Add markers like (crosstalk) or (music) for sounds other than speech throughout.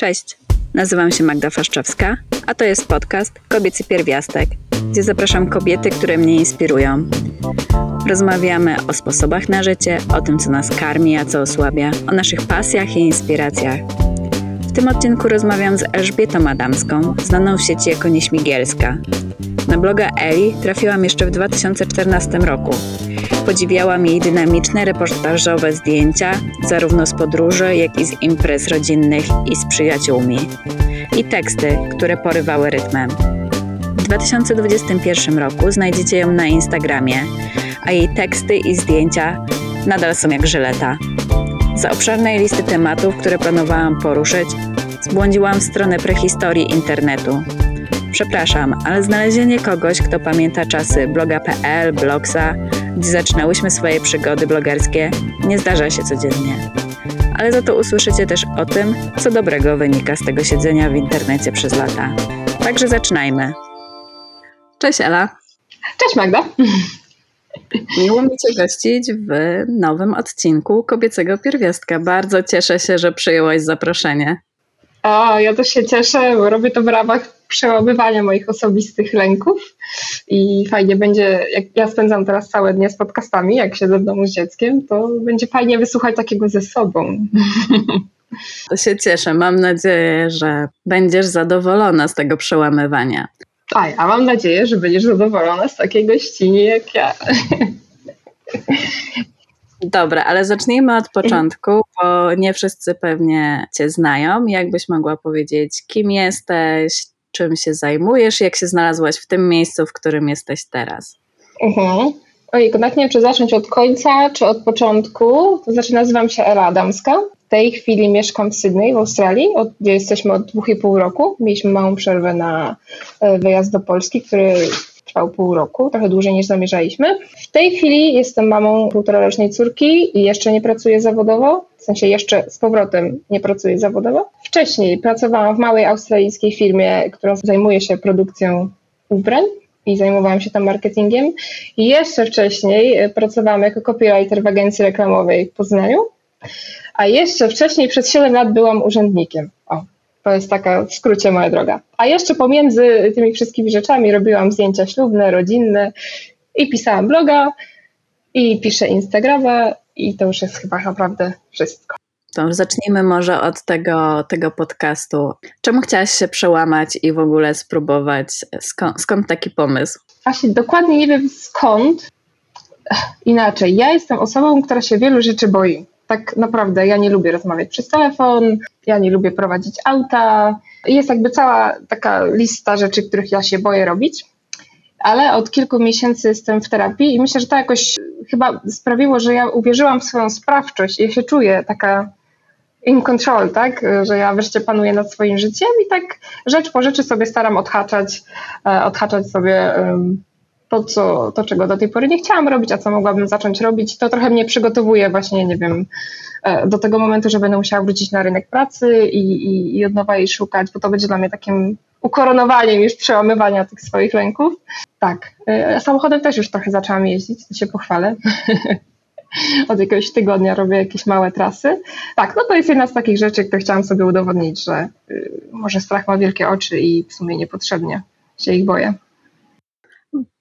Cześć, nazywam się Magda Faszczewska, a to jest podcast Kobiecy Pierwiastek, gdzie zapraszam kobiety, które mnie inspirują. Rozmawiamy o sposobach na życie, o tym, co nas karmi, a co osłabia, o naszych pasjach i inspiracjach. W tym odcinku rozmawiam z Elżbietą Adamską, znaną w sieci jako Nieśmigielska. Na bloga Eli trafiłam jeszcze w 2014 roku. Podziwiałam jej dynamiczne reportażowe zdjęcia, zarówno z podróży, jak i z imprez rodzinnych i z przyjaciółmi. I teksty, które porywały rytmem. W 2021 roku znajdziecie ją na Instagramie, a jej teksty i zdjęcia nadal są jak żyleta. Za obszarnej listy tematów, które planowałam poruszyć, zbłądziłam w stronę prehistorii internetu. Przepraszam, ale znalezienie kogoś, kto pamięta czasy bloga.pl, blogsa, gdzie zaczynałyśmy swoje przygody blogerskie, nie zdarza się codziennie. Ale za to usłyszycie też o tym, co dobrego wynika z tego siedzenia w internecie przez lata. Także zaczynajmy. Cześć Ela. Cześć Magda. Miło mi Cię gościć w nowym odcinku Kobiecego Pierwiastka. Bardzo cieszę się, że przyjęłaś zaproszenie. A, ja też się cieszę, bo robię to w ramach przełamywania moich osobistych lęków i fajnie będzie, jak ja spędzam teraz całe dnie z podcastami, jak siedzę w domu z dzieckiem, to będzie fajnie wysłuchać takiego ze sobą. (laughs) To się cieszę. Mam nadzieję, że będziesz zadowolona z tego przełamywania. A ja mam nadzieję, że będziesz zadowolona z takiej gościni jak ja. (laughs) Dobra, ale zacznijmy od początku, bo nie wszyscy pewnie Cię znają. Jakbyś mogła powiedzieć, kim jesteś, czym się zajmujesz, jak się znalazłaś w tym miejscu, w którym jesteś teraz? Mhm. Ojej, tak nie wiem, czy zacząć od końca, czy od początku. To znaczy, nazywam się Ela Adamska. W tej chwili mieszkam w Sydney, w Australii, od, gdzie jesteśmy od dwóch i pół roku. Mieliśmy małą przerwę na e, wyjazd do Polski, który trwał pół roku, trochę dłużej niż zamierzaliśmy. W tej chwili jestem mamą półtorarocznej córki i jeszcze nie pracuję zawodowo, w sensie jeszcze z powrotem nie pracuję zawodowo. Wcześniej pracowałam w małej australijskiej firmie, która zajmuje się produkcją ubrań i zajmowałam się tam marketingiem. I jeszcze wcześniej e, pracowałam jako copywriter w agencji reklamowej w Poznaniu, a jeszcze wcześniej przez 7 lat byłam urzędnikiem. O, to jest taka w skrócie moja droga. A jeszcze pomiędzy tymi wszystkimi rzeczami robiłam zdjęcia ślubne, rodzinne i pisałam bloga i piszę Instagrama i to już jest chyba naprawdę wszystko. To zacznijmy może od tego, tego podcastu. Czemu chciałaś się przełamać i w ogóle spróbować? Skąd, skąd taki pomysł? Właśnie dokładnie nie wiem skąd. Inaczej, ja jestem osobą, która się wielu rzeczy boi. Tak naprawdę ja nie lubię rozmawiać przez telefon, ja nie lubię prowadzić auta. Jest jakby cała taka lista rzeczy, których ja się boję robić. Ale od kilku miesięcy jestem w terapii i myślę, że to jakoś chyba sprawiło, że ja uwierzyłam w swoją sprawczość i ja się czuję taka in control, tak? Że ja wreszcie panuję nad swoim życiem i tak rzecz po rzeczy sobie staram odhaczać, odhaczać sobie to, co, to, czego do tej pory nie chciałam robić, a co mogłabym zacząć robić. To trochę mnie przygotowuje właśnie, nie wiem, do tego momentu, że będę musiała wrócić na rynek pracy i, i, i od nowa jej szukać, bo to będzie dla mnie takim ukoronowaniem już przełamywania tych swoich lęków. Tak, samochodem też już trochę zaczęłam jeździć, to się pochwalę. (laughs) od jakiegoś tygodnia robię jakieś małe trasy. Tak, no to jest jedna z takich rzeczy, które chciałam sobie udowodnić, że y, może strach ma wielkie oczy i w sumie niepotrzebnie się ich boję.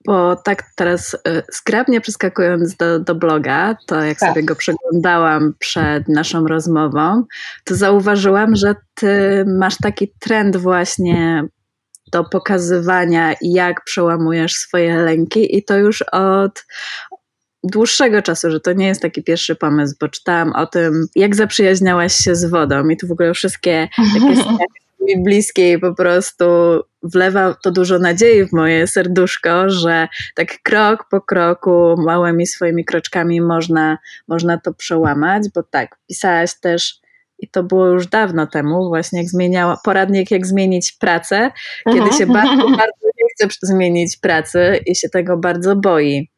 Bo tak teraz y, zgrabnie przeskakując do, do bloga, to jak tak. sobie go przeglądałam przed naszą rozmową, to zauważyłam, że ty masz taki trend właśnie do pokazywania, jak przełamujesz swoje lęki, i to już od, dłuższego czasu, że to nie jest taki pierwszy pomysł, bo czytałam o tym, jak zaprzyjaźniałaś się z wodą i tu w ogóle wszystkie (laughs) takie mi bliskie i po prostu wlewa to dużo nadziei w moje serduszko, że tak krok po kroku, małymi swoimi kroczkami można, można to przełamać, bo tak, pisałaś też i to było już dawno temu, właśnie jak zmieniała, poradnik jak zmienić pracę, kiedy mhm. się bardzo, bardzo nie chce zmienić pracy i się tego bardzo boi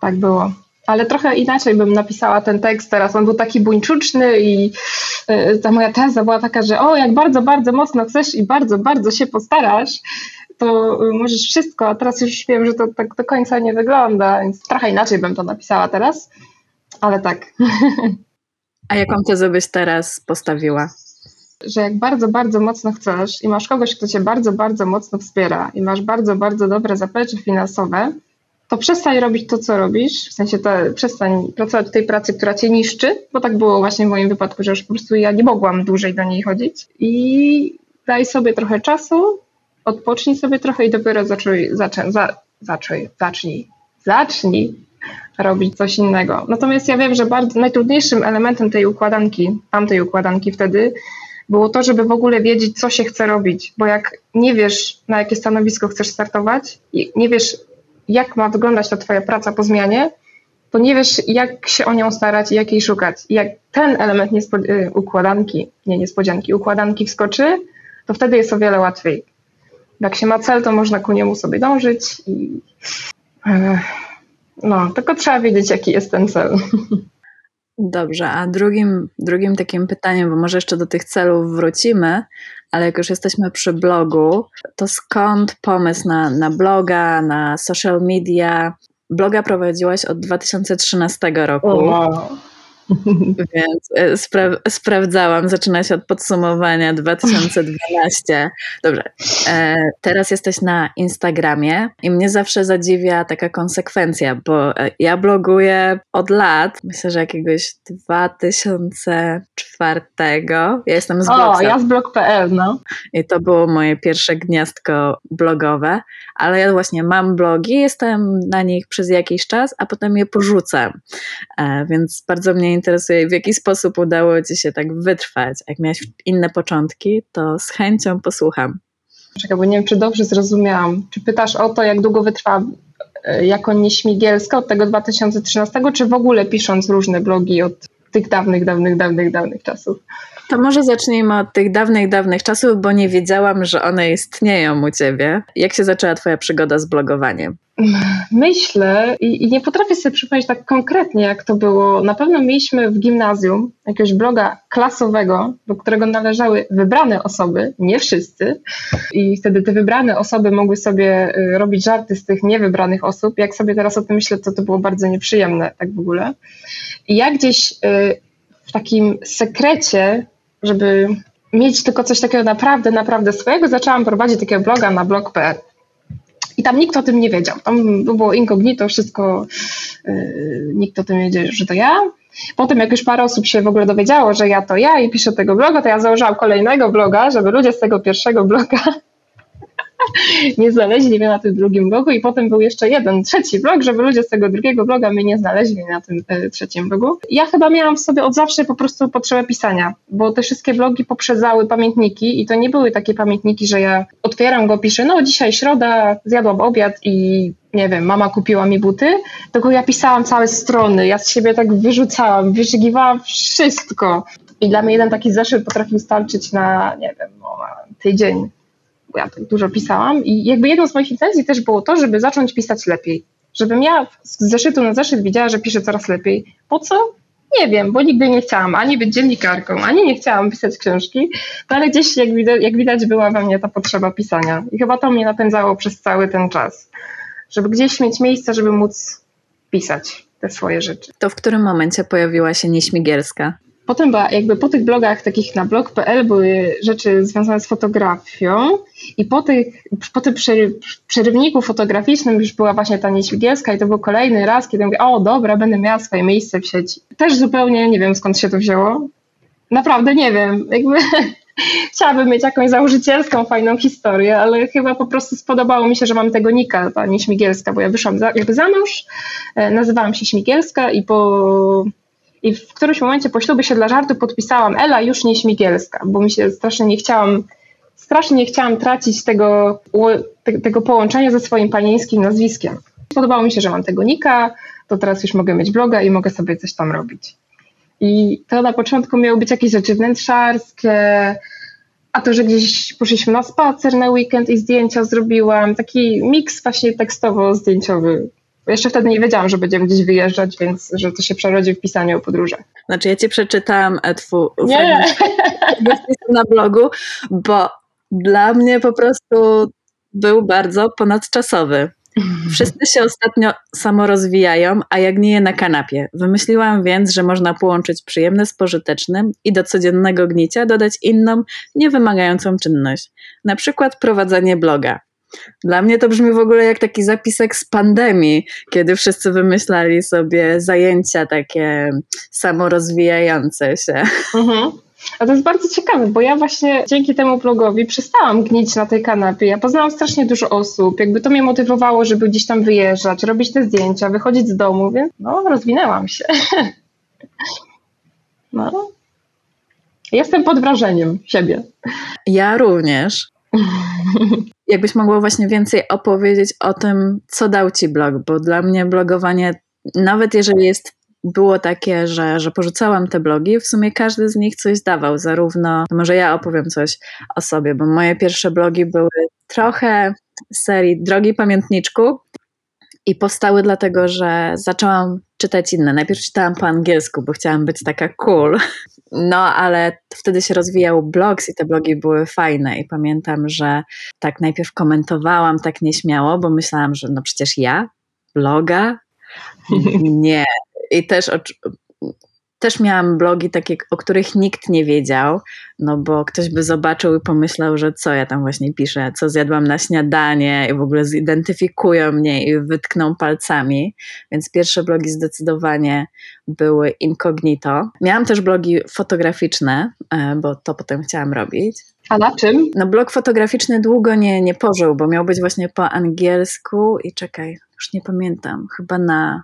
tak było. Ale trochę inaczej bym napisała ten tekst teraz. On był taki buńczuczny i y, ta moja teza była taka, że o, jak bardzo, bardzo mocno chcesz i bardzo, bardzo się postarasz, to możesz wszystko, a teraz już wiem, że to tak do końca nie wygląda, więc trochę inaczej bym to napisała teraz, ale tak. (laughs) A jaką tezę byś teraz postawiła? że jak bardzo, bardzo mocno chcesz i masz kogoś, kto cię bardzo, bardzo mocno wspiera i masz bardzo, bardzo dobre zaplecze finansowe, to przestań robić to, co robisz, w sensie przestań pracować w tej pracy, która cię niszczy, bo tak było właśnie w moim wypadku, że już po prostu ja nie mogłam dłużej do niej chodzić. I daj sobie trochę czasu, odpocznij sobie trochę i dopiero zaczuj, zaczę, za, zacznij, zacznij robić coś innego. Natomiast ja wiem, że bardzo najtrudniejszym elementem tej układanki, tamtej układanki wtedy, było to, żeby w ogóle wiedzieć, co się chce robić, bo jak nie wiesz, na jakie stanowisko chcesz startować i nie wiesz, jak ma wyglądać ta twoja praca po zmianie, to nie wiesz, jak się o nią starać i jak jej szukać. Jak ten element niespo- y, układanki, nie niespodzianki, układanki wskoczy, to wtedy jest o wiele łatwiej. Jak się ma cel, to można ku niemu sobie dążyć i e, no, tylko trzeba wiedzieć, jaki jest ten cel. Dobrze, a drugim, drugim takim pytaniem, bo może jeszcze do tych celów wrócimy, ale jak już jesteśmy przy blogu, to skąd pomysł na, na bloga, na social media? Bloga prowadziłaś od 2013 roku. wow. (laughs) Więc e, spra- sprawdzałam, zaczyna się od podsumowania 2012. Dobrze, e, teraz jesteś na Instagramie i mnie zawsze zadziwia taka konsekwencja, bo e, ja bloguję od lat, myślę, że jakiegoś 2004. Ja jestem z O, Blogsa ja z blog.pl, no. i to było moje pierwsze gniazdko blogowe, ale ja właśnie mam blogi, jestem na nich przez jakiś czas, a potem je porzucam. E, więc bardzo mnie interesuje, w jaki sposób udało Ci się tak wytrwać. Jak miałaś inne początki, to z chęcią posłucham. Czekaj, bo nie wiem, czy dobrze zrozumiałam. Czy pytasz o to, jak długo wytrwałam e, jako nieśmigielska od tego 2013, czy w ogóle pisząc różne blogi od tych dawnych, dawnych, dawnych, dawnych czasów? To może zacznijmy od tych dawnych, dawnych czasów, bo nie wiedziałam, że one istnieją u Ciebie. Jak się zaczęła Twoja przygoda z blogowaniem? Myślę i, i nie potrafię sobie przypomnieć tak konkretnie, jak to było. Na pewno mieliśmy w gimnazjum jakiegoś bloga klasowego, do którego należały wybrane osoby, nie wszyscy. I wtedy te wybrane osoby mogły sobie y, robić żarty z tych niewybranych osób. Jak sobie teraz o tym myślę, to to było bardzo nieprzyjemne, tak w ogóle. I ja gdzieś y, w takim sekrecie, żeby mieć tylko coś takiego naprawdę, naprawdę swojego, zaczęłam prowadzić takiego bloga na blog.pl. I tam nikt o tym nie wiedział. Tam było incognito, wszystko, yy, nikt o tym nie wiedział, że to ja. Potem jak już parę osób się w ogóle dowiedziało, że ja to ja i piszę tego bloga, to ja założyłam kolejnego bloga, żeby ludzie z tego pierwszego bloga nie znaleźli mnie na tym drugim blogu i potem był jeszcze jeden, trzeci blog, żeby ludzie z tego drugiego bloga mnie nie znaleźli na tym e, trzecim blogu. Ja chyba miałam w sobie od zawsze po prostu potrzebę pisania, bo te wszystkie blogi poprzedzały pamiętniki i to nie były takie pamiętniki, że ja otwieram go, piszę, no dzisiaj środa, zjadłam obiad i nie wiem, mama kupiła mi buty, tylko ja pisałam całe strony, ja z siebie tak wyrzucałam, wyszygiwałam wszystko. I dla mnie jeden taki zeszyt potrafił starczyć na, nie wiem, no, tydzień ja tak dużo pisałam i jakby jedną z moich intencji też było to, żeby zacząć pisać lepiej. Żebym ja z zeszytu na zeszyt widziała, że piszę coraz lepiej. Po co? Nie wiem, bo nigdy nie chciałam ani być dziennikarką, ani nie chciałam pisać książki, no ale gdzieś jak widać, jak widać była we mnie ta potrzeba pisania. I chyba to mnie napędzało przez cały ten czas. Żeby gdzieś mieć miejsce, żeby móc pisać te swoje rzeczy. To w którym momencie pojawiła się Nieśmigielska? Potem była, jakby po tych blogach takich na blog.pl były rzeczy związane z fotografią i po, tych, po tym przerywniku fotograficznym już była właśnie ta Nieświgielska i to był kolejny raz, kiedy mówię, o dobra, będę miała swoje miejsce w sieci. Też zupełnie nie wiem skąd się to wzięło. Naprawdę nie wiem. Jakby (laughs) chciałabym mieć jakąś założycielską, fajną historię, ale chyba po prostu spodobało mi się, że mam tego nika, ta Nieśmigielska, bo ja wyszłam za, jakby za mąż, e, nazywałam się Śmigielska i po i w którymś momencie po ślubie się dla żartu podpisałam Ela już nie Śmigielska, bo mi się strasznie nie chciałam, strasznie nie chciałam tracić tego, tego połączenia ze swoim panieńskim nazwiskiem. Podobało mi się, że mam tego nika, to teraz już mogę mieć bloga i mogę sobie coś tam robić. I to na początku miały być jakieś rzeczy wnętrzarskie, a to, że gdzieś poszliśmy na spacer na weekend i zdjęcia zrobiłam, taki miks właśnie tekstowo-zdjęciowy jeszcze wtedy nie wiedziałam, że będziemy gdzieś wyjeżdżać, więc że to się przerodzi w pisaniu o podróżach. Znaczy ja ci przeczytałam e, twój na blogu, bo dla mnie po prostu był bardzo ponadczasowy. Wszyscy się ostatnio samorozwijają, a jak nie je na kanapie. Wymyśliłam więc, że można połączyć przyjemne z pożytecznym i do codziennego gnicia dodać inną, niewymagającą czynność. Na przykład prowadzenie bloga. Dla mnie to brzmi w ogóle jak taki zapisek z pandemii, kiedy wszyscy wymyślali sobie zajęcia takie samorozwijające się. Mhm. A to jest bardzo ciekawe, bo ja właśnie dzięki temu blogowi przestałam gnić na tej kanapie. Ja poznałam strasznie dużo osób, jakby to mnie motywowało, żeby gdzieś tam wyjeżdżać, robić te zdjęcia, wychodzić z domu, więc no, rozwinęłam się. (laughs) No. Jestem pod wrażeniem siebie. Ja również. (laughs) Jakbyś mogła właśnie więcej opowiedzieć o tym, co dał ci blog, bo dla mnie blogowanie, nawet jeżeli jest było takie, że, że porzucałam te blogi, w sumie każdy z nich coś dawał, zarówno, może ja opowiem coś o sobie, bo moje pierwsze blogi były trochę serii Drogi Pamiętniczku i powstały dlatego, że zaczęłam czytać inne. Najpierw czytałam po angielsku, bo chciałam być taka cool. No, ale wtedy się rozwijał blogs i te blogi były fajne i pamiętam, że tak najpierw komentowałam tak nieśmiało, bo myślałam, że no przecież ja bloga? (laughs) Nie, i też, też miałam blogi takie, o których nikt nie wiedział, no bo ktoś by zobaczył i pomyślał, że co ja tam właśnie piszę, co zjadłam na śniadanie i w ogóle zidentyfikują mnie i wytkną palcami. Więc pierwsze blogi zdecydowanie były incognito. Miałam też blogi fotograficzne, e, bo to potem chciałam robić. A na czym? No blog fotograficzny długo nie, nie pożył, bo miał być właśnie po angielsku i czekaj, już nie pamiętam, chyba na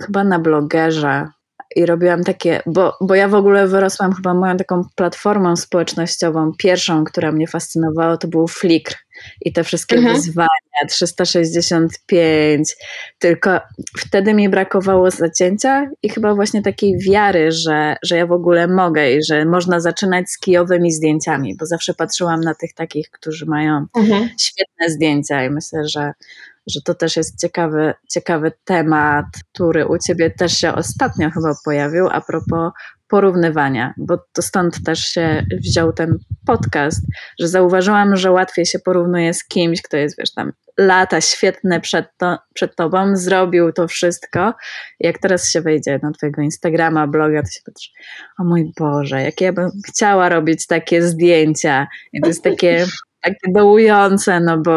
chyba na blogerze i robiłam takie, bo, bo ja w ogóle wyrosłam chyba moją taką platformą społecznościową, pierwszą, która mnie fascynowała, to był Flickr i te wszystkie mhm. wyzwania, 365, tylko wtedy mi brakowało zacięcia i chyba właśnie takiej wiary, że, że ja w ogóle mogę i że można zaczynać z kijowymi zdjęciami, bo zawsze patrzyłam na tych takich, którzy mają mhm. świetne zdjęcia i myślę, że że to też jest ciekawy, ciekawy temat, który u Ciebie też się ostatnio chyba pojawił a propos porównywania, bo to stąd też się wziął ten podcast, że zauważyłam, że łatwiej się porównuje z kimś, kto jest, wiesz, tam lata świetne przed, to, przed tobą, zrobił to wszystko. Jak teraz się wejdzie na twojego Instagrama, bloga, to się patrzy, o mój Boże, jakie ja bym chciała robić takie zdjęcia. I to jest takie (laughs) takie dołujące, no bo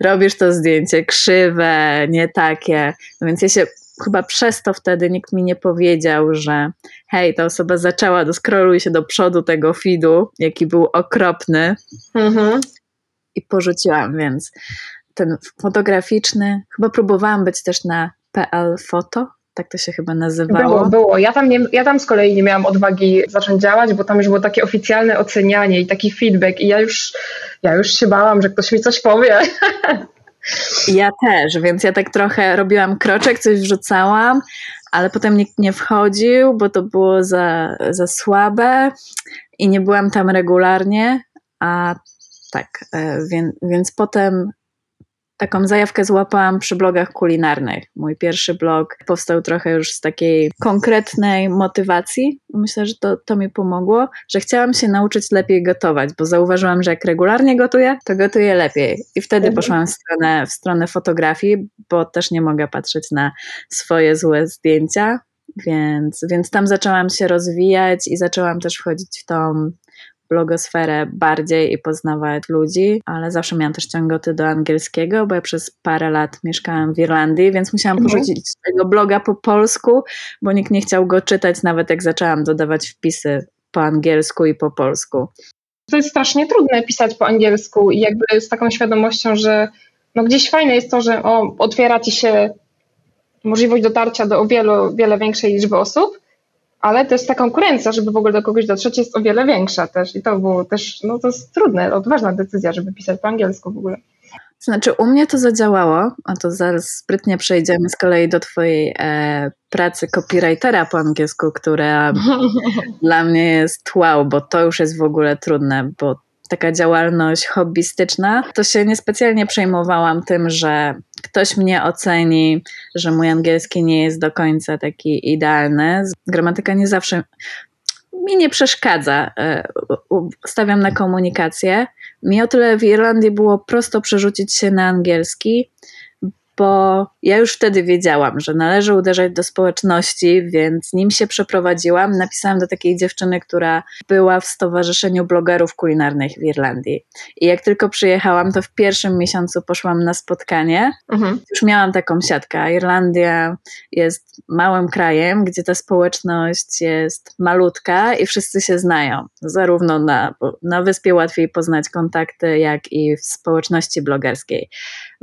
robisz to zdjęcie krzywe, nie takie. No więc ja się chyba przez to wtedy nikt mi nie powiedział, że hej, ta osoba zaczęła, doskroluj się do przodu tego feedu, jaki był okropny. Mhm. I porzuciłam, więc ten fotograficzny, chyba próbowałam być też na PL Foto, tak to się chyba nazywało. Było, było. Ja tam, nie, ja tam z kolei nie miałam odwagi zacząć działać, bo tam już było takie oficjalne ocenianie i taki feedback i ja już, ja już się bałam, że ktoś mi coś powie. (laughs) Ja też, więc ja tak trochę robiłam kroczek, coś wrzucałam, ale potem nikt nie wchodził, bo to było za, za słabe i nie byłam tam regularnie, a tak, e, więc, więc potem taką zajawkę złapałam przy blogach kulinarnych. Mój pierwszy blog powstał trochę już z takiej konkretnej motywacji. Myślę, że to, to mi pomogło, że chciałam się nauczyć lepiej gotować, bo zauważyłam, że jak regularnie gotuję, to gotuję lepiej. I wtedy mhm. poszłam w stronę, w stronę fotografii, bo też nie mogę patrzeć na swoje złe zdjęcia. Więc, więc tam zaczęłam się rozwijać i zaczęłam też wchodzić w tą blogosferę bardziej i poznawać ludzi, ale zawsze miałam też ciągoty do angielskiego, bo ja przez parę lat mieszkałam w Irlandii, więc musiałam mhm. porzucić tego bloga po polsku, bo nikt nie chciał go czytać, nawet jak zaczęłam dodawać wpisy po angielsku i po polsku. To jest strasznie trudne pisać po angielsku i jakby z taką świadomością, że no gdzieś fajne jest to, że o, otwiera ci się możliwość dotarcia do o wiele, wiele większej liczby osób, ale też ta konkurencja, żeby w ogóle do kogoś dotrzeć, jest o wiele większa też. I to było też, no to jest trudne, odważna decyzja, żeby pisać po angielsku w ogóle. Znaczy, u mnie to zadziałało, a to zaraz sprytnie przejdziemy z kolei do Twojej e, pracy copywritera po angielsku, która (laughs) dla mnie jest wow, bo to już jest w ogóle trudne, bo taka działalność hobbystyczna, to się niespecjalnie przejmowałam tym, że ktoś mnie oceni, że mój angielski nie jest do końca taki idealny. Gramatyka nie zawsze mi nie przeszkadza. E, stawiam na komunikację. Mi o tyle w Irlandii było prosto przerzucić się na angielski, bo ja już wtedy wiedziałam, że należy uderzać do społeczności, więc nim się przeprowadziłam, napisałam do takiej dziewczyny, która była w Stowarzyszeniu Blogerów Kulinarnych w Irlandii. I jak tylko przyjechałam, to w pierwszym miesiącu poszłam na spotkanie. Mhm. Już miałam taką siatkę. Irlandia jest małym krajem, gdzie ta społeczność jest malutka i wszyscy się znają. Zarówno na, na wyspie łatwiej poznać kontakty, jak i w społeczności blogerskiej.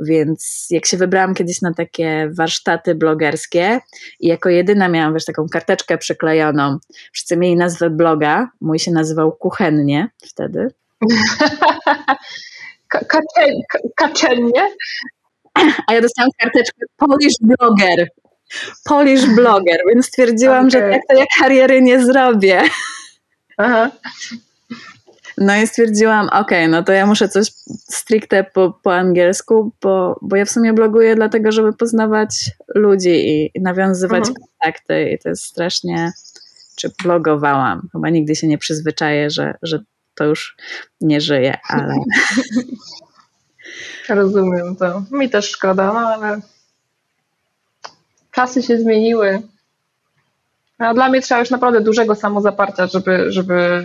Więc jak się wybrałam kiedyś na takie warsztaty blogerskie i jako jedyna miałam wiesz, taką karteczkę przyklejoną, wszyscy mieli nazwę bloga, mój się nazywał Kuchennie wtedy. (laughs) Ka- kacze- ka- Kaczennie? A ja dostałam karteczkę Polish Blogger. Polish Blogger, więc stwierdziłam, Okej. że tak to ja kariery nie zrobię. Aha. No i stwierdziłam, okej, no to ja muszę coś stricte po, po angielsku, bo, bo ja w sumie bloguję dlatego, żeby poznawać ludzi i, i nawiązywać Mhm. kontakty i to jest strasznie, czy blogowałam, chyba nigdy się nie przyzwyczaję, że, że to już nie żyje, ale (laughs) Rozumiem to. Mi też szkoda, no ale czasy się zmieniły. No, dla mnie trzeba już naprawdę dużego samozaparcia, żeby, żeby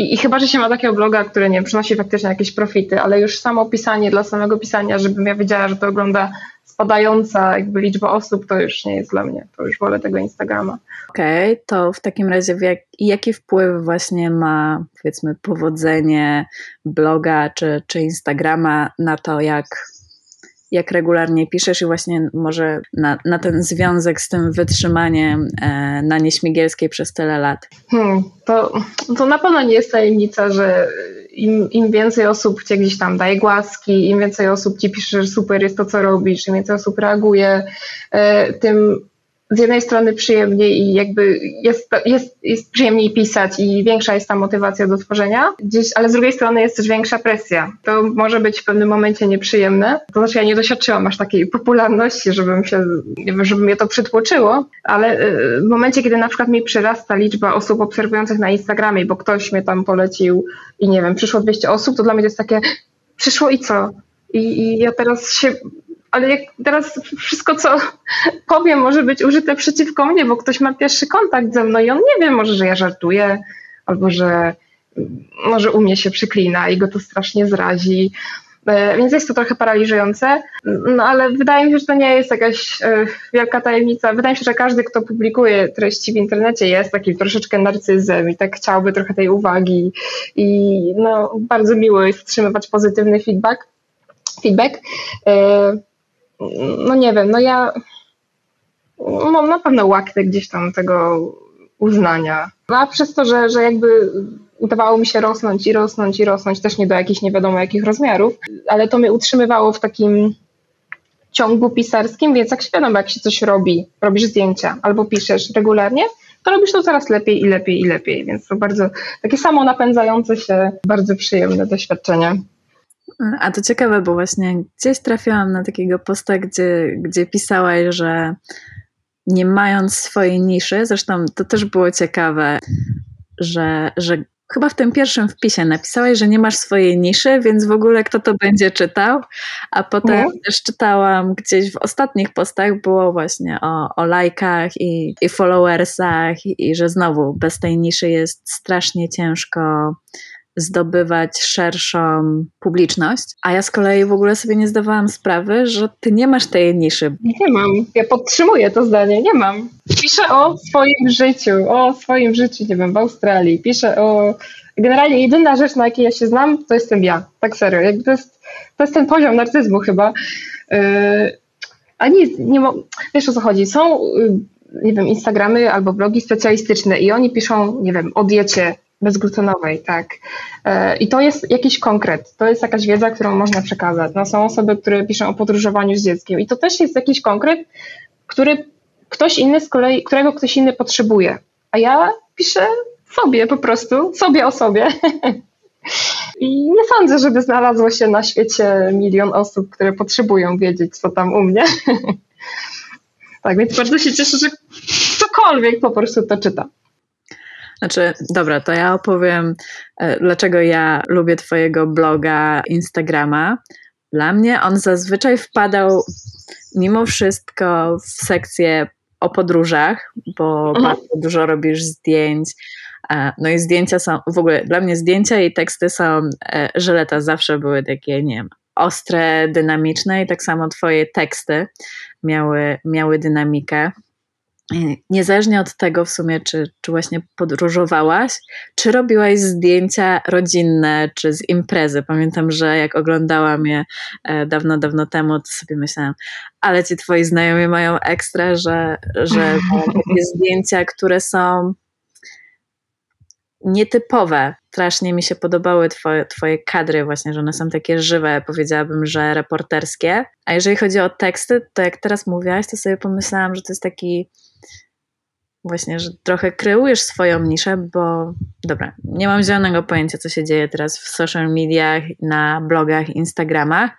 i, i, chyba, że się ma takiego bloga, który nie przynosi faktycznie jakieś profity, ale już samo pisanie dla samego pisania, żebym ja wiedziała, że to ogląda spadająca jakby liczba osób, to już nie jest dla mnie. To już wolę tego Instagrama. okej, to w takim razie jak, jaki wpływ właśnie ma powiedzmy powodzenie bloga czy, czy Instagrama na to, jak jak regularnie piszesz i właśnie może na, na ten związek z tym wytrzymaniem e, na nieśmigielskiej przez tyle lat. Hmm, to, to na pewno nie jest tajemnica, że im, im więcej osób cię gdzieś tam daje głaski, im więcej osób ci pisze, że super jest to, co robisz, im więcej osób reaguje, e, tym z jednej strony przyjemniej i jakby jest, jest, jest przyjemniej pisać i większa jest ta motywacja do tworzenia, gdzieś, ale z drugiej strony jest też większa presja. To może być w pewnym momencie nieprzyjemne. To znaczy ja nie doświadczyłam aż takiej popularności, żebym się, wiem, żeby mnie to przytłoczyło, ale y, w momencie, kiedy na przykład mi przyrasta liczba osób obserwujących na Instagramie, bo ktoś mnie tam polecił i nie wiem, przyszło 200 osób, to dla mnie to jest takie, przyszło i co? I, i ja teraz się ale jak teraz wszystko, co (laughs) powiem, może być użyte przeciwko mnie, bo ktoś ma pierwszy kontakt ze mną i on nie wie, może, że ja żartuję, albo że może u mnie się przyklina i go to strasznie zrazi. E, Więc jest to trochę paraliżujące, no ale wydaje mi się, że to nie jest jakaś e, wielka tajemnica. Wydaje mi się, że każdy, kto publikuje treści w internecie, jest takim troszeczkę narcyzem i tak chciałby trochę tej uwagi. I no, bardzo miło jest otrzymywać pozytywny feedback. feedback. No nie wiem, no ja mam na pewno łaknę gdzieś tam tego uznania. No a przez to, że, że jakby udawało mi się rosnąć i rosnąć i rosnąć, też nie do jakichś nie wiadomo jakich rozmiarów, ale to mnie utrzymywało w takim ciągu pisarskim, więc jak świadomo, jak się coś robi, robisz zdjęcia albo piszesz regularnie, to robisz to coraz lepiej i lepiej i lepiej, więc to bardzo takie samo napędzające się, bardzo przyjemne doświadczenie. A to ciekawe, bo właśnie gdzieś trafiłam na takiego posta, gdzie, gdzie pisałaś, że nie mając swojej niszy, zresztą to też było ciekawe, że, że chyba w tym pierwszym wpisie napisałaś, że nie masz swojej niszy, więc w ogóle kto to będzie czytał, a potem Mhm. też czytałam gdzieś w ostatnich postach było właśnie o, o lajkach i, i followersach i, i że znowu bez tej niszy jest strasznie ciężko zdobywać szerszą publiczność, a ja z kolei w ogóle sobie nie zdawałam sprawy, że ty nie masz tej niszy. Nie mam. Ja podtrzymuję to zdanie. Nie mam. Piszę o swoim życiu, o swoim życiu, nie wiem, w Australii. Piszę o. Generalnie jedyna rzecz, na jakiej ja się znam, to jestem ja. Tak serio. Jakby to, jest, to jest ten poziom narcyzmu chyba. Yy, a nie, nie mo- wiesz o co chodzi. Są, yy, nie wiem, Instagramy albo blogi specjalistyczne i oni piszą, nie wiem, o diecie bezglutenowej, tak. E, I to jest jakiś konkret, to jest jakaś wiedza, którą można przekazać. No, są osoby, które piszą o podróżowaniu z dzieckiem i to też jest jakiś konkret, który ktoś inny z kolei, którego ktoś inny potrzebuje. A ja piszę sobie po prostu, sobie o sobie. (laughs) I nie sądzę, żeby znalazło się na świecie milion osób, które potrzebują wiedzieć, co tam u mnie. (laughs) tak, więc bardzo się cieszę, że ktokolwiek po prostu to czyta. Znaczy, dobra, to ja opowiem, e, dlaczego ja lubię Twojego bloga, Instagrama, dla mnie on zazwyczaj wpadał mimo wszystko w sekcję o podróżach, bo mhm. bardzo dużo robisz zdjęć. No i zdjęcia są, w ogóle dla mnie zdjęcia i teksty są, e, żeleta zawsze były takie, nie wiem, ostre, dynamiczne i tak samo twoje teksty miały, miały dynamikę. Niezależnie od tego w sumie, czy, czy właśnie podróżowałaś, czy robiłaś zdjęcia rodzinne, czy z imprezy. Pamiętam, że jak oglądałam je e, dawno, dawno temu, to sobie myślałam, ale ci twoi znajomi mają ekstra, że, że (laughs) takie zdjęcia, które są nietypowe. Strasznie mi się podobały twoje, twoje kadry właśnie, że one są takie żywe, powiedziałabym, że reporterskie. A jeżeli chodzi o teksty, to jak teraz mówiłaś, to sobie pomyślałam, że to jest taki właśnie, że trochę kreujesz swoją niszę, bo dobra, nie mam zielonego pojęcia, co się dzieje teraz w social mediach, na blogach, Instagramach,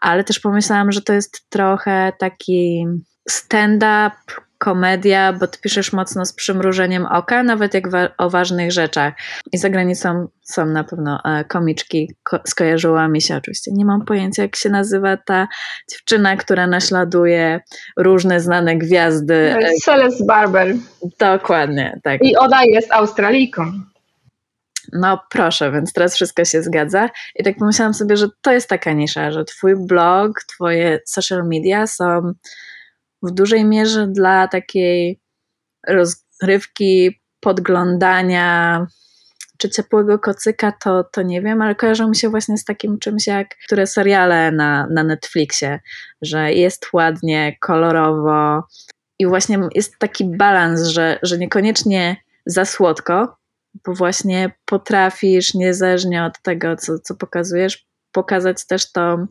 ale też pomyślałam, że to jest trochę taki stand-up, komedia, bo ty piszesz mocno z przymrużeniem oka, nawet jak wa o ważnych rzeczach. I za granicą są na pewno e, komiczki, ko skojarzyła mi się oczywiście. Nie mam pojęcia, jak się nazywa ta dziewczyna, która naśladuje różne znane gwiazdy. Celeste Barber. Dokładnie, tak. I ona jest Australijką. No proszę, więc teraz wszystko się zgadza. I tak pomyślałam sobie, że to jest taka nisza, że twój blog, twoje social media są w dużej mierze dla takiej rozrywki, podglądania czy ciepłego kocyka, to, to nie wiem, ale kojarzą mi się właśnie z takim czymś jak które seriale na, na Netflixie, że jest ładnie, kolorowo i właśnie jest taki balans, że, że niekoniecznie za słodko, bo właśnie potrafisz niezależnie od tego, co, co pokazujesz, pokazać też to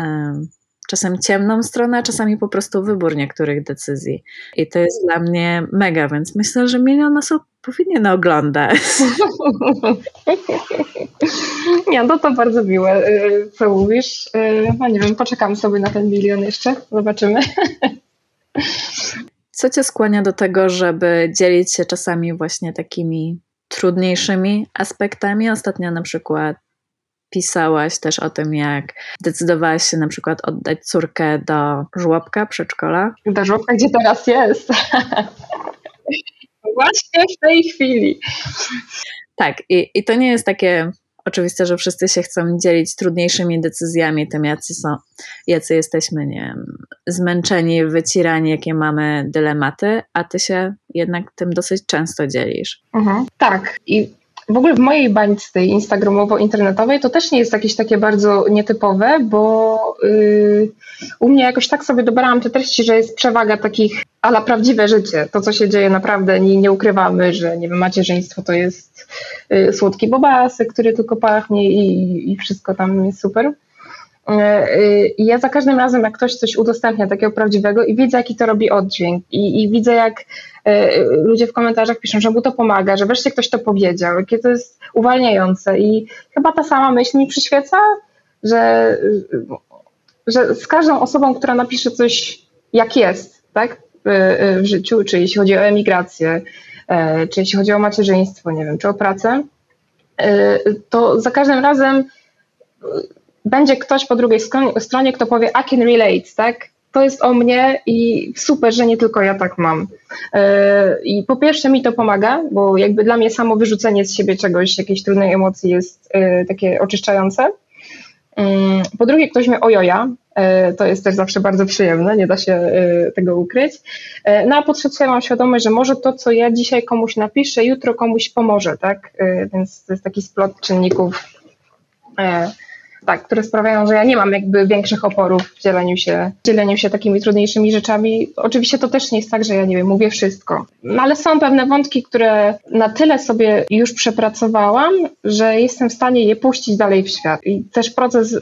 um, czasem ciemną stronę, a czasami po prostu wybór niektórych decyzji. I to jest dla mnie mega, więc myślę, że milion osób powinien oglądać. (laughs) Nie, no to bardzo miłe, y, co mówisz. Y, no nie wiem, poczekam sobie na ten milion jeszcze, zobaczymy. (laughs) Co cię skłania do tego, żeby dzielić się czasami właśnie takimi trudniejszymi aspektami? Ostatnio na przykład pisałaś też o tym, jak decydowałaś się na przykład oddać córkę do żłobka, przedszkola. Do żłobka, gdzie teraz jest. (laughs) Właśnie w tej chwili. Tak, i, i to nie jest takie oczywiste, że wszyscy się chcą dzielić trudniejszymi decyzjami, tym jacy są, jacy jesteśmy, nie wiem, zmęczeni, wycierani, jakie mamy dylematy, a ty się jednak tym dosyć często dzielisz. Mhm, tak, i w ogóle w mojej bańce tej instagramowo-internetowej to też nie jest jakieś takie bardzo nietypowe, bo yy, u mnie jakoś tak sobie dobrałam te treści, że jest przewaga takich ala prawdziwe życie, to co się dzieje naprawdę, nie, nie ukrywamy, że nie wiem, macierzyństwo to jest yy, słodki bobasy, który tylko pachnie i, i wszystko tam jest super. E, y, I ja za każdym razem, jak ktoś coś udostępnia takiego prawdziwego i widzę, jaki to robi oddźwięk, i, i widzę, jak e, ludzie w komentarzach piszą, że mu to pomaga, że wreszcie ktoś to powiedział, jakie to jest uwalniające. I chyba ta sama myśl mi przyświeca, że, że z każdą osobą, która napisze coś, jak jest, tak, w życiu, czy jeśli chodzi o emigrację, e, czy jeśli chodzi o macierzyństwo, nie wiem, czy o pracę, to za każdym razem będzie ktoś po drugiej stronie, kto powie I can relate, tak? To jest o mnie i super, że nie tylko ja tak mam. E, I po pierwsze mi to pomaga, bo jakby dla mnie samo wyrzucenie z siebie czegoś, jakiejś trudnej emocji jest e, takie oczyszczające. Mm, po drugie, ktoś mnie ojoja, e, to jest też zawsze bardzo przyjemne, nie da się tego ukryć. No a po trzecie mam świadomość, że może to, co ja dzisiaj komuś napiszę, jutro komuś pomoże, tak? Więc to jest taki splot czynników tak, które sprawiają, że ja nie mam jakby większych oporów w dzieleniu się, dzieleniu się takimi trudniejszymi rzeczami. Oczywiście to też nie jest tak, że ja nie wiem, mówię wszystko. No ale są pewne wątki, które na tyle sobie już przepracowałam, że jestem w stanie je puścić dalej w świat. I też proces, y,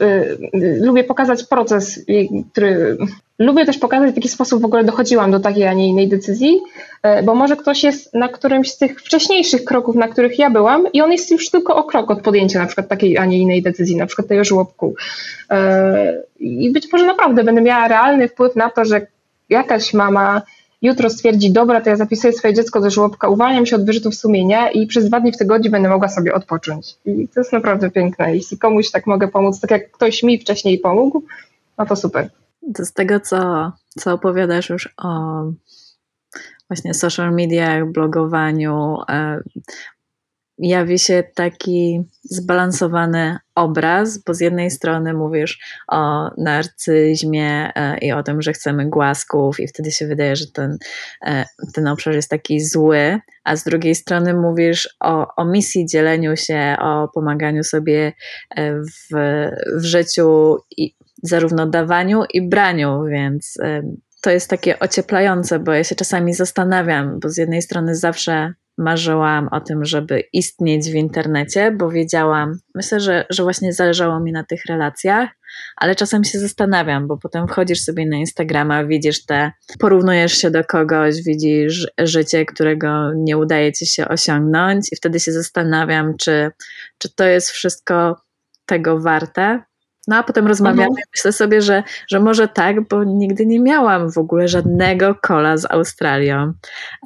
y, lubię pokazać proces, y, który Lubię też pokazać, w jaki sposób w ogóle dochodziłam do takiej, a nie innej decyzji, e, bo może ktoś jest na którymś z tych wcześniejszych kroków, na których ja byłam i on jest już tylko o krok od podjęcia na przykład takiej, a nie innej decyzji, na przykład tego żłobku. E, I być może naprawdę będę miała realny wpływ na to, że jakaś mama jutro stwierdzi, dobra, to ja zapisuję swoje dziecko do żłobka, uwalniam się od wyrzutów sumienia i przez dwa dni w tygodniu będę mogła sobie odpocząć. I to jest naprawdę piękne. Jeśli komuś tak mogę pomóc, tak jak ktoś mi wcześniej pomógł, no to super. Z tego, co, co opowiadasz już o właśnie social mediach, blogowaniu, e, jawi się taki zbalansowany obraz, bo z jednej strony mówisz o narcyzmie e, i o tym, że chcemy głasków, i wtedy się wydaje, że ten, e, ten obszar jest taki zły, a z drugiej strony mówisz o, o misji, dzieleniu się, o pomaganiu sobie w, w życiu i zarówno dawaniu i braniu, więc to jest takie ocieplające, bo ja się czasami zastanawiam, bo z jednej strony zawsze marzyłam o tym, żeby istnieć w internecie, bo wiedziałam, myślę, że, że właśnie zależało mi na tych relacjach, ale czasem się zastanawiam, bo potem wchodzisz sobie na Instagrama, widzisz te, porównujesz się do kogoś, widzisz życie, którego nie udaje ci się osiągnąć, i wtedy się zastanawiam, czy, czy to jest wszystko tego warte, no a potem rozmawiamy mhm. myślę sobie, że, że może tak, bo nigdy nie miałam w ogóle żadnego kola z Australią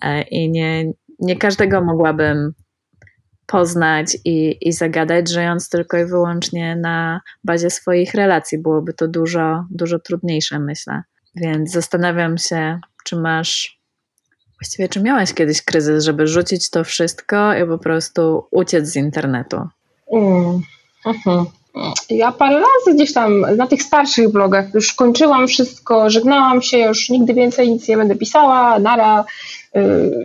e, i nie, nie każdego mogłabym poznać i, i zagadać, żyjąc tylko i wyłącznie na bazie swoich relacji. Byłoby to dużo, dużo trudniejsze, myślę. Więc zastanawiam się, czy masz, właściwie czy miałaś kiedyś kryzys, żeby rzucić to wszystko i po prostu uciec z internetu? Mm. Mhm. Ja parę razy gdzieś tam na tych starszych blogach już kończyłam wszystko, żegnałam się, już nigdy więcej nic nie będę pisała, nara,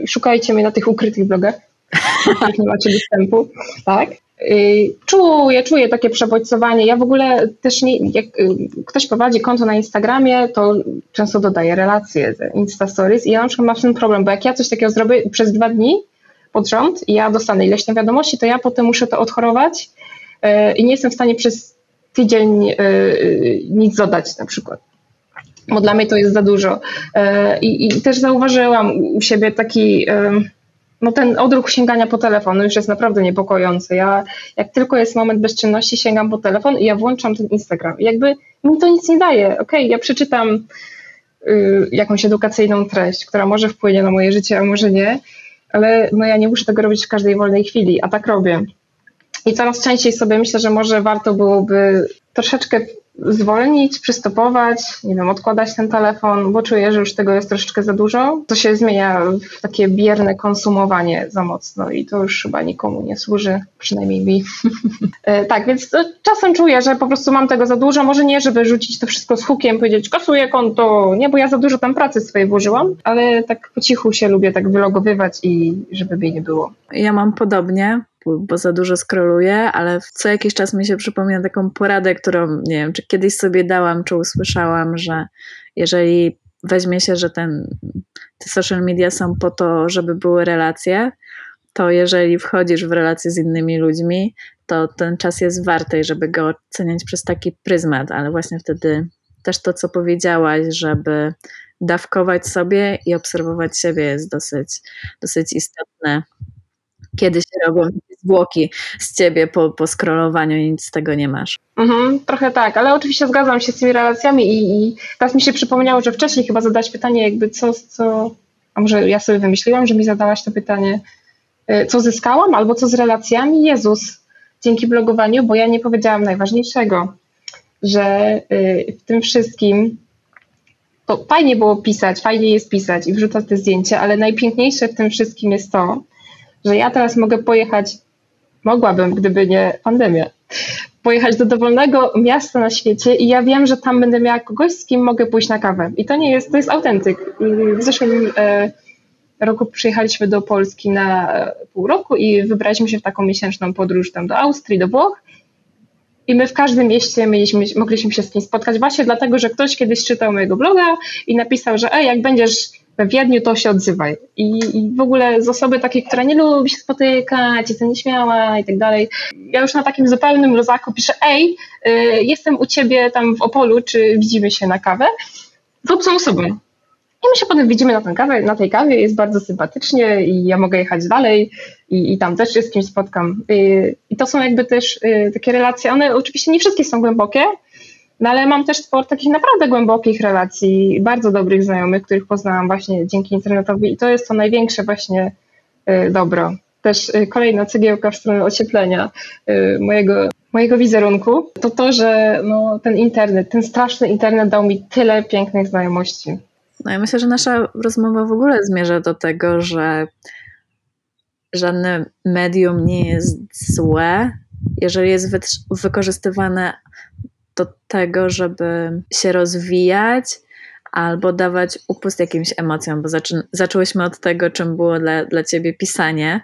szukajcie mnie na tych ukrytych blogach, (laughs) których nie macie dostępu, tak. Yy, czuję, czuję takie przebodźcowanie. Ja w ogóle też nie, jak yy, ktoś prowadzi konto na Instagramie, to często dodaje relacje, Insta Stories i ja na przykład mam ten problem, bo jak ja coś takiego zrobię przez dwa dni pod rząd i ja dostanę ileś tam wiadomości, to ja potem muszę to odchorować i nie jestem w stanie przez tydzień nic dodać na przykład. Bo dla mnie to jest za dużo. E, I, i też zauważyłam u siebie taki no ten odruch sięgania po telefon już jest naprawdę niepokojący. Ja jak tylko jest moment bezczynności, sięgam po telefon i ja włączam ten Instagram. I jakby mi to nic nie daje. Okej, okay, ja przeczytam y, jakąś edukacyjną treść, która może wpłynie na moje życie, a może nie, ale no ja nie muszę tego robić w każdej wolnej chwili, a tak robię. I coraz częściej sobie myślę, że może warto byłoby troszeczkę zwolnić, przystopować, nie wiem, odkładać ten telefon, bo czuję, że już tego jest troszeczkę za dużo. To się zmienia w takie bierne konsumowanie za mocno i to już chyba nikomu nie służy, przynajmniej mi. (laughs) E, tak, więc czasem czuję, że po prostu mam tego za dużo. Może nie, żeby rzucić to wszystko z hukiem, powiedzieć kasuję konto, nie, bo ja za dużo tam pracy swojej włożyłam, ale tak po cichu się lubię tak wylogowywać i żeby mnie nie było. Ja mam podobnie bo za dużo skroluję, ale co jakiś czas mi się przypomina taką poradę, którą nie wiem, czy kiedyś sobie dałam, czy usłyszałam, że jeżeli weźmie się, że ten, te social media są po to, żeby były relacje, to jeżeli wchodzisz w relacje z innymi ludźmi, to ten czas jest warty, żeby go oceniać przez taki pryzmat, ale właśnie wtedy też to, co powiedziałaś, żeby dawkować sobie i obserwować siebie jest dosyć, dosyć istotne. Kiedy się robią zwłoki z ciebie po, po i nic z tego nie masz. Mhm, trochę tak, ale oczywiście zgadzam się z tymi relacjami i, i teraz mi się przypomniało, że wcześniej chyba zadałaś pytanie jakby co, co, a może ja sobie wymyśliłam, że mi zadałaś to pytanie, y, co zyskałam albo co z relacjami? Jezus, dzięki blogowaniu, bo ja nie powiedziałam najważniejszego, że y, w tym wszystkim to fajnie było pisać, fajnie jest pisać i wrzucać te zdjęcia, ale najpiękniejsze w tym wszystkim jest to, że ja teraz mogę pojechać, mogłabym, gdyby nie pandemia, pojechać do dowolnego miasta na świecie i ja wiem, że tam będę miała kogoś, z kim mogę pójść na kawę. I to nie jest, to jest autentyk. W zeszłym e, roku przyjechaliśmy do Polski na e, pół roku i wybraliśmy się w taką miesięczną podróż tam do Austrii, do Włoch. I my w każdym mieście mieliśmy, mogliśmy się z kim spotkać właśnie dlatego, że ktoś kiedyś czytał mojego bloga i napisał, że Ej, jak będziesz we Wiedniu, to się odzywaj. I, I, w ogóle z osoby takiej, która nie lubi się spotykać, jest nieśmiała i tak dalej. Ja już na takim zupełnym luzaku piszę, ej, y, jestem u ciebie tam w Opolu, czy widzimy się na kawę? Z obcą osobą. I my się potem widzimy na, ten kawę, na tej kawie, jest bardzo sympatycznie i ja mogę jechać dalej i, i tam też się z kimś spotkam. I, I, to są jakby też y, takie relacje, one oczywiście nie wszystkie są głębokie, No ale mam też sporo takich naprawdę głębokich relacji, bardzo dobrych znajomych, których poznałam właśnie dzięki internetowi i to jest to największe właśnie y, dobro. Też y, kolejna cegiełka w stronę ocieplenia y, mojego, mojego wizerunku, to to, że no, ten internet, ten straszny internet dał mi tyle pięknych znajomości. No ja myślę, że nasza rozmowa w ogóle zmierza do tego, że żadne medium nie jest złe, jeżeli jest wykorzystywane do tego, żeby się rozwijać albo dawać upust jakimś emocjom, bo zaczą, zaczęłyśmy od tego, czym było dla, dla ciebie pisanie.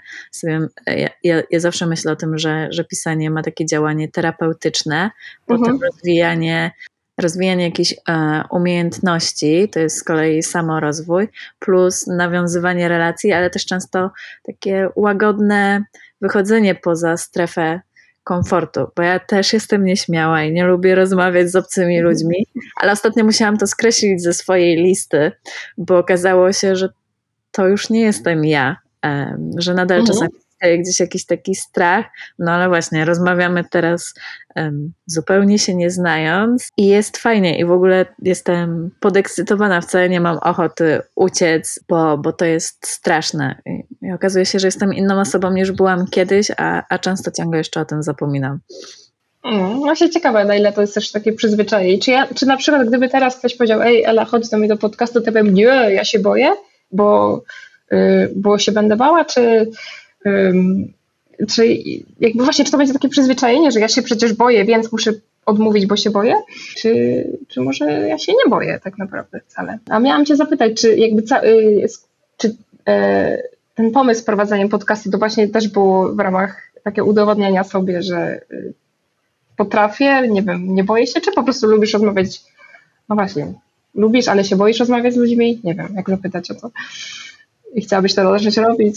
Ja, ja, ja, zawsze myślę o tym, że, że pisanie ma takie działanie terapeutyczne, potem mhm. rozwijanie rozwijanie jakichś e, umiejętności, to jest z kolei samorozwój, plus nawiązywanie relacji, ale też często takie łagodne wychodzenie poza strefę komfortu, bo ja też jestem nieśmiała i nie lubię rozmawiać z obcymi mhm. ludźmi, ale ostatnio musiałam to skreślić ze swojej listy, bo okazało się, że to już nie jestem ja, że nadal mhm. czasami gdzieś jakiś taki strach, no ale właśnie rozmawiamy teraz um, zupełnie się nie znając i jest fajnie i w ogóle jestem podekscytowana, wcale nie mam ochoty uciec, bo, bo to jest straszne I, i okazuje się, że jestem inną osobą niż byłam kiedyś, a, a często ciągle jeszcze o tym zapominam. Mm, się ciekawe, na ile to jest też takie przyzwyczajenie. Czy, ja, czy na przykład, gdyby teraz ktoś powiedział, ej Ela, chodź do mnie do podcastu, to ja powiem, nie, ja się boję, bo, yy, bo się będę bała, czy czy jakby właśnie, czy to będzie takie przyzwyczajenie, że ja się przecież boję, więc muszę odmówić, bo się boję? Czy, czy może ja się nie boję tak naprawdę wcale? A miałam cię zapytać, czy jakby ca- y, czy e, ten pomysł prowadzenia podcastu to właśnie też było w ramach takiego udowodnienia sobie, że y, potrafię, nie wiem, nie boję się, czy po prostu lubisz rozmawiać, no właśnie, lubisz, ale się boisz rozmawiać z ludźmi? Nie wiem, jak zapytać o to. I chciałabyś to zacząć robić.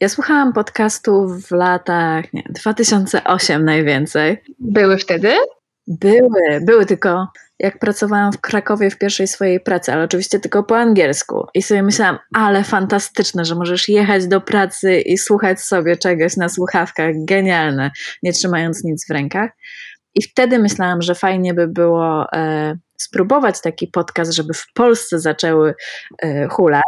Ja słuchałam podcastów w latach nie, 2008 najwięcej. Były wtedy? Były, były tylko jak pracowałam w Krakowie w pierwszej swojej pracy, ale oczywiście tylko po angielsku. I sobie myślałam, ale fantastyczne, że możesz jechać do pracy i słuchać sobie czegoś na słuchawkach. Genialne, nie trzymając nic w rękach. I wtedy myślałam, że fajnie by było e, spróbować taki podcast, żeby w Polsce zaczęły e, hulać,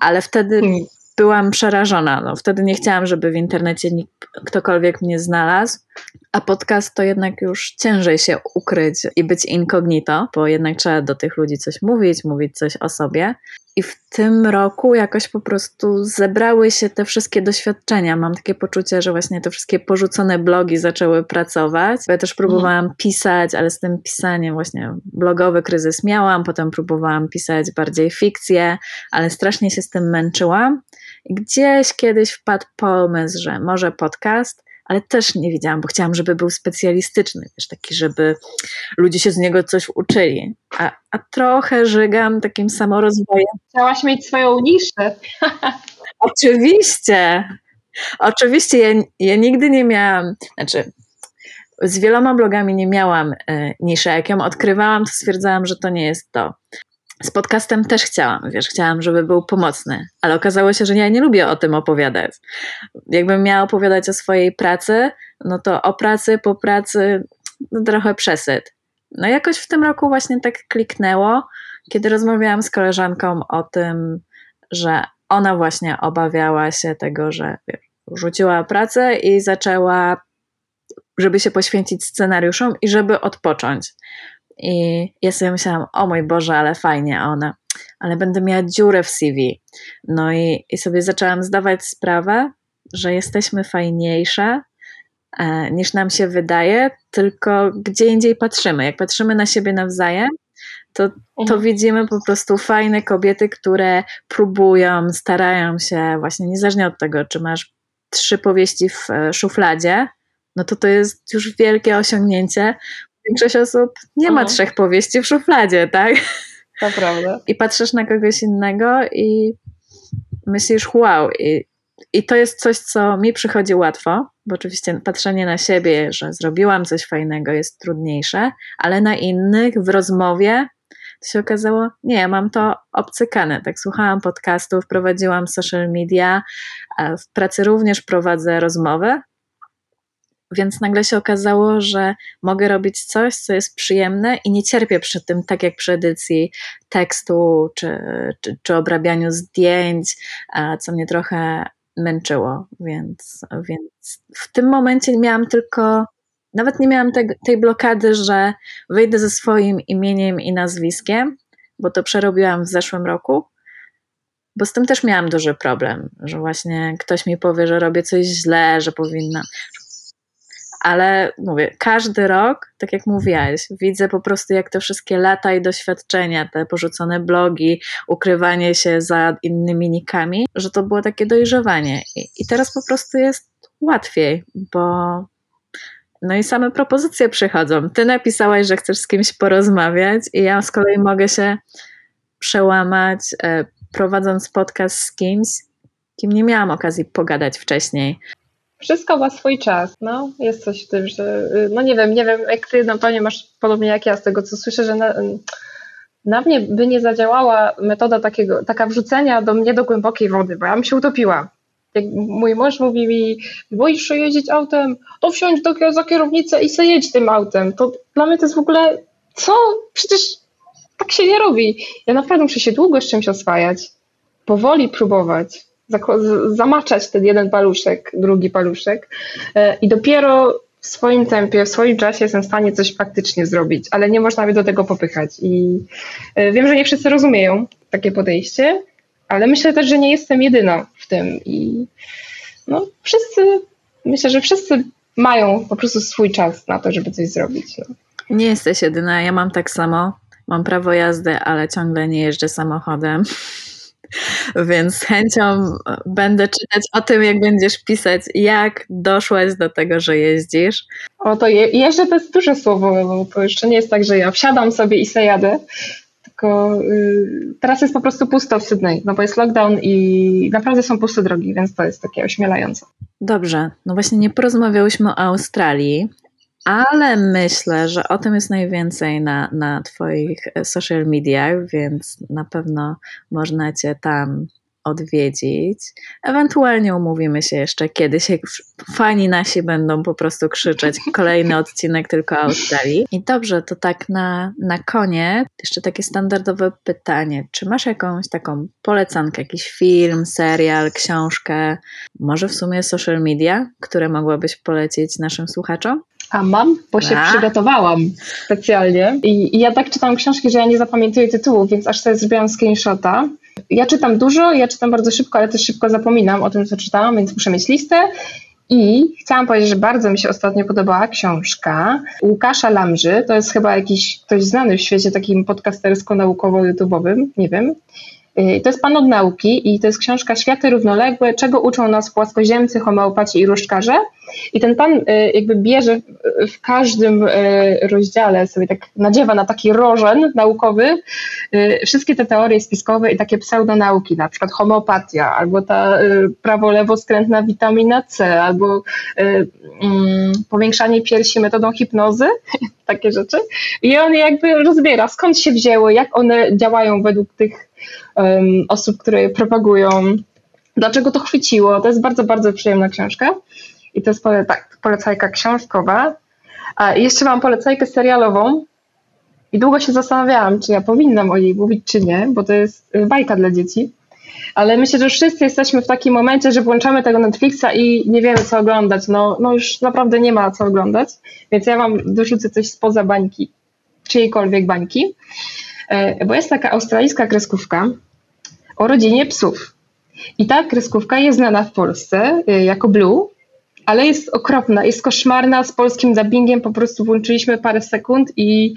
ale wtedy hmm byłam przerażona. No, wtedy nie chciałam, żeby w internecie nikt, ktokolwiek mnie znalazł, a podcast to jednak już ciężej się ukryć i być incognito, bo jednak trzeba do tych ludzi coś mówić, mówić coś o sobie. I w tym roku jakoś po prostu zebrały się te wszystkie doświadczenia. Mam takie poczucie, że właśnie te wszystkie porzucone blogi zaczęły pracować. Ja też próbowałam mhm. pisać, ale z tym pisaniem właśnie blogowy kryzys miałam, potem próbowałam pisać bardziej fikcję, ale strasznie się z tym męczyłam. Gdzieś kiedyś wpadł pomysł, że może podcast, ale też nie widziałam, bo chciałam, żeby był specjalistyczny, wiesz, taki, żeby ludzie się z niego coś uczyli. A, a trochę żygam takim samorozwojem. Chciałaś mieć swoją niszę. (laughs) Oczywiście. Oczywiście, ja, ja nigdy nie miałam, znaczy z wieloma blogami nie miałam e, niszy. Jak ją odkrywałam, to stwierdzałam, że to nie jest to. Z podcastem też chciałam, wiesz, chciałam, żeby był pomocny, ale okazało się, że ja nie lubię o tym opowiadać. Jakbym miała opowiadać o swojej pracy, no to o pracy, po pracy, no trochę przesyt. No jakoś w tym roku właśnie tak kliknęło, kiedy rozmawiałam z koleżanką o tym, że ona właśnie obawiała się tego, że wiesz, rzuciła pracę i zaczęła, żeby się poświęcić scenariuszom i żeby odpocząć. I ja sobie myślałam, o mój Boże, ale fajnie, ona, ale będę miała dziurę w CV. No i, i sobie zaczęłam zdawać sprawę, że jesteśmy fajniejsze e, niż nam się wydaje, tylko gdzie indziej patrzymy. Jak patrzymy na siebie nawzajem, to, to mhm. widzimy po prostu fajne kobiety, które próbują, starają się, właśnie niezależnie od tego, czy masz trzy powieści w e, szufladzie, no to to jest już wielkie osiągnięcie, większość osób nie ma trzech powieści w szufladzie, tak? To prawda. I patrzysz na kogoś innego i myślisz, wow. I, I to jest coś, co mi przychodzi łatwo, bo oczywiście patrzenie na siebie, że zrobiłam coś fajnego, jest trudniejsze, ale na innych w rozmowie to się okazało, nie, mam to obcykane. Tak słuchałam podcastów, prowadziłam social media, w pracy również prowadzę rozmowy więc nagle się okazało, że mogę robić coś, co jest przyjemne i nie cierpię przy tym, tak jak przy edycji tekstu czy, czy, czy obrabianiu zdjęć, co mnie trochę męczyło. Więc, więc w tym momencie miałam tylko, nawet nie miałam te, tej blokady, że wyjdę ze swoim imieniem i nazwiskiem, bo to przerobiłam w zeszłym roku bo z tym też miałam duży problem, że właśnie ktoś mi powie, że robię coś źle, że powinna. Ale mówię, każdy rok, tak jak mówiłaś, widzę po prostu, jak te wszystkie lata i doświadczenia, te porzucone blogi, ukrywanie się za innymi nikami, że to było takie dojrzewanie. I, i teraz po prostu jest łatwiej, bo no i same propozycje przychodzą. Ty napisałaś, że chcesz z kimś porozmawiać, i ja z kolei mogę się przełamać, e, prowadząc podcast z kimś, kim nie miałam okazji pogadać wcześniej. Wszystko ma swój czas. No, jest coś w tym, że y, no nie wiem, nie wiem, jak ty na pewno masz podobnie jak ja z tego, co słyszę, że na, na mnie by nie zadziałała metoda takiego, taka wrzucenia do mnie do głębokiej wody, bo ja bym się utopiła. Jak mój mąż mówi mi, boisz się jeździć autem, to wsiądź do, za kierownicę i sobie jedź tym autem. To dla mnie to jest w ogóle, co? Przecież tak się nie robi. Ja naprawdę muszę się długo z czymś oswajać, powoli próbować, zamaczać ten jeden paluszek, drugi paluszek e, i dopiero w swoim tempie, w swoim czasie jestem w stanie coś faktycznie zrobić, ale nie można mnie do tego popychać. I e, wiem, że nie wszyscy rozumieją takie podejście, ale myślę też, że nie jestem jedyna w tym i no, wszyscy, myślę, że wszyscy mają po prostu swój czas na to, żeby coś zrobić. No. Nie jesteś jedyna, ja mam tak samo. Mam prawo jazdy, ale ciągle nie jeżdżę samochodem. Więc z chęcią będę czytać o tym, jak będziesz pisać, jak doszłaś do tego, że jeździsz. O, to je, jeżdżę to jest duże słowo, bo to jeszcze nie jest tak, że ja wsiadam sobie i se jadę, tylko y, teraz jest po prostu pusto w Sydney, no bo jest lockdown i naprawdę są puste drogi, więc to jest takie ośmielające. Dobrze, no właśnie nie porozmawiałyśmy o Australii, ale myślę, że o tym jest najwięcej na, na Twoich e, social mediach, więc na pewno można Cię tam odwiedzić. Ewentualnie umówimy się jeszcze kiedyś, jak fani nasi będą po prostu krzyczeć (laughs) kolejny odcinek tylko o Australii. I dobrze, to tak na, na koniec jeszcze takie standardowe pytanie. Czy masz jakąś taką polecankę, jakiś film, serial, książkę, może w sumie social media, które mogłabyś polecić naszym słuchaczom? A mam, bo się A. przygotowałam specjalnie. I, I, ja tak czytam książki, że ja nie zapamiętuję tytułów, więc aż sobie zrobiłam screenshota. Ja czytam dużo, ja czytam bardzo szybko, ale też szybko zapominam o tym, co czytałam, więc muszę mieć listę. I chciałam powiedzieć, że bardzo mi się ostatnio podobała książka Łukasza Lamży. To jest chyba jakiś ktoś znany w świecie takim podcastersko-naukowo-youtubowym, nie wiem. Y, to jest Pan od nauki i to jest książka Światy równoległe, czego uczą nas płaskoziemcy, homeopaci i różdżkarze. I ten Pan y, jakby bierze w każdym y, rozdziale, sobie tak nadziewa na taki rożen naukowy wszystkie te teorie spiskowe i takie pseudonauki, na przykład homeopatia, albo ta prawo-lewo skrętna witamina C, albo mm, powiększanie piersi metodą hipnozy, (laughs) takie rzeczy. I on jakby rozbiera, skąd się wzięło, jak one działają według tych um, osób, które je propagują, dlaczego to chwyciło. To jest bardzo, bardzo przyjemna książka. I to jest pole, tak, polecajka książkowa. A jeszcze mam polecajkę serialową. I długo się zastanawiałam, czy ja powinnam o niej mówić, czy nie, bo to jest y, bajka dla dzieci. Ale myślę, że wszyscy jesteśmy w takim momencie, że włączamy tego Netflixa i nie wiemy, co oglądać. No, no już naprawdę nie ma co oglądać, więc ja wam dorzucę coś spoza bańki, czyjejkolwiek bańki. E, bo jest taka australijska kreskówka o rodzinie psów. I ta kreskówka jest znana w Polsce e, jako Blue, ale jest okropna, jest koszmarna z polskim dubbingiem, po prostu włączyliśmy parę sekund i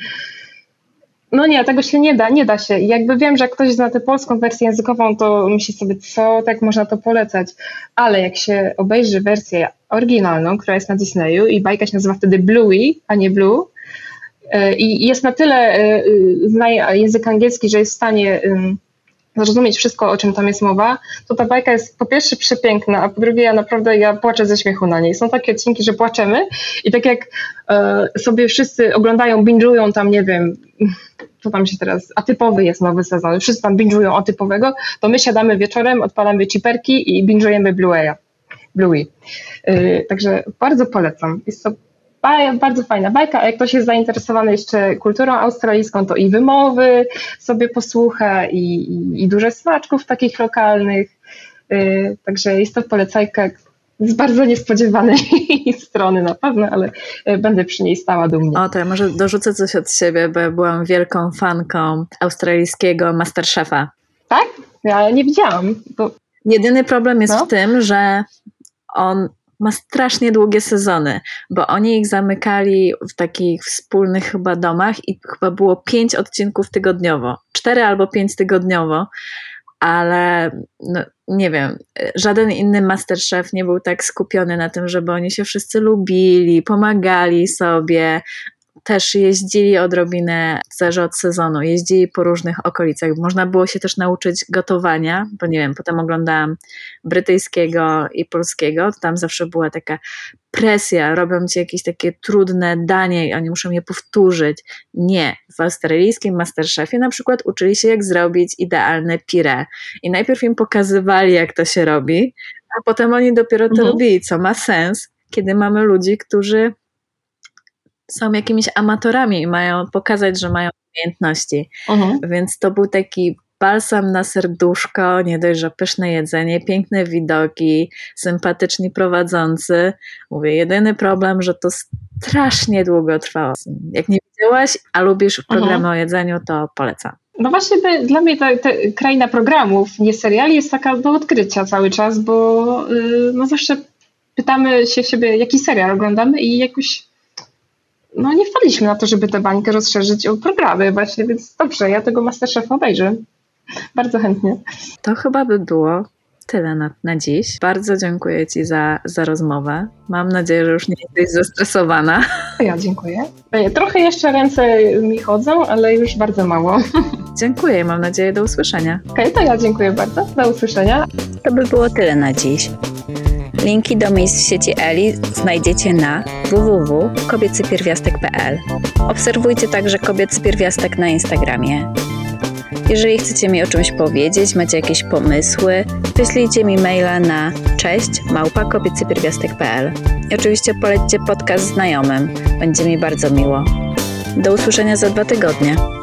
no nie, tego się nie da, nie da się. Jakby wiem, że ktoś zna tę polską wersję językową, to myśli sobie, co, tak można to polecać. Ale jak się obejrzy wersję oryginalną, która jest na Disneyu i bajka się nazywa wtedy Bluey, a nie Blue, i jest na tyle, e, zna język angielski, że jest w stanie zrozumieć wszystko, o czym tam jest mowa, to ta bajka jest po pierwsze przepiękna, a po drugie ja naprawdę ja płaczę ze śmiechu na niej. Są takie odcinki, że płaczemy i tak jak e, sobie wszyscy oglądają, binge'ują tam, nie wiem, co tam się teraz, atypowy jest nowy sezon, wszyscy tam binge'ują atypowego, to my siadamy wieczorem, odpalamy ciperki i binge'ujemy Blu-raya. Bluey. Także bardzo polecam. Jest to bardzo fajna bajka, a jak ktoś jest zainteresowany jeszcze kulturą australijską, to i wymowy sobie posłucha, i, i, i dużo smaczków takich lokalnych. Yy, także jest to polecajka z bardzo niespodziewanej (laughs) strony na pewno, ale yy, będę przy niej stała dumnie. O, to ja może dorzucę coś od siebie, bo ja byłam wielką fanką australijskiego Masterchefa. Tak? Ja nie widziałam. Bo... Jedyny problem jest No. w tym, że on ma strasznie długie sezony, bo oni ich zamykali w takich wspólnych chyba domach i chyba było pięć odcinków tygodniowo. Cztery albo pięć tygodniowo, ale no, nie wiem, żaden inny Masterchef nie był tak skupiony na tym, żeby oni się wszyscy lubili, pomagali sobie, też jeździli odrobinę, zależy od sezonu, jeździli po różnych okolicach. Można było się też nauczyć gotowania, bo nie wiem, potem oglądałam brytyjskiego i polskiego, tam zawsze była taka presja, robią ci jakieś takie trudne danie i oni muszą je powtórzyć. Nie, w australijskim Masterchefie na przykład uczyli się jak zrobić idealne pire i najpierw im pokazywali jak to się robi, a potem oni dopiero to Mhm. robili, co ma sens, kiedy mamy ludzi, którzy są jakimiś amatorami i mają pokazać, że mają umiejętności. Mhm. Więc to był taki balsam na serduszko, nie dość, że pyszne jedzenie, piękne widoki, sympatyczni prowadzący. Mówię, jedyny problem, że to strasznie długo trwało. Jak nie widziałaś, a lubisz programy Mhm. o jedzeniu, to polecam. No właśnie te, dla mnie ta, ta kraina programów, nie seriali, jest taka do odkrycia cały czas, bo yy, no zawsze pytamy się siebie, jaki serial oglądamy i jakoś no nie wpadliśmy na to, żeby tę bańkę rozszerzyć o programy właśnie, więc dobrze, ja tego Masterchefa obejrzę. Bardzo chętnie. To chyba by było tyle na, na dziś. Bardzo dziękuję Ci za, za rozmowę. Mam nadzieję, że już nie jesteś zestresowana. Ja dziękuję. E, Trochę jeszcze ręce mi chodzą, ale już bardzo mało. (laughs) Dziękuję i mam nadzieję do usłyszenia. Okej, to ja dziękuję bardzo. Do usłyszenia. To by było tyle na dziś. Linki do miejsc w sieci Eli znajdziecie na www.kobiecypierwiastek.pl. Obserwujcie także Kobiecy Pierwiastek na Instagramie. Jeżeli chcecie mi o czymś powiedzieć, macie jakieś pomysły, wyślijcie mi maila na cześć małpa.kobiecypierwiastek.pl. I oczywiście polećcie podcast znajomym, będzie mi bardzo miło. Do usłyszenia za dwa tygodnie.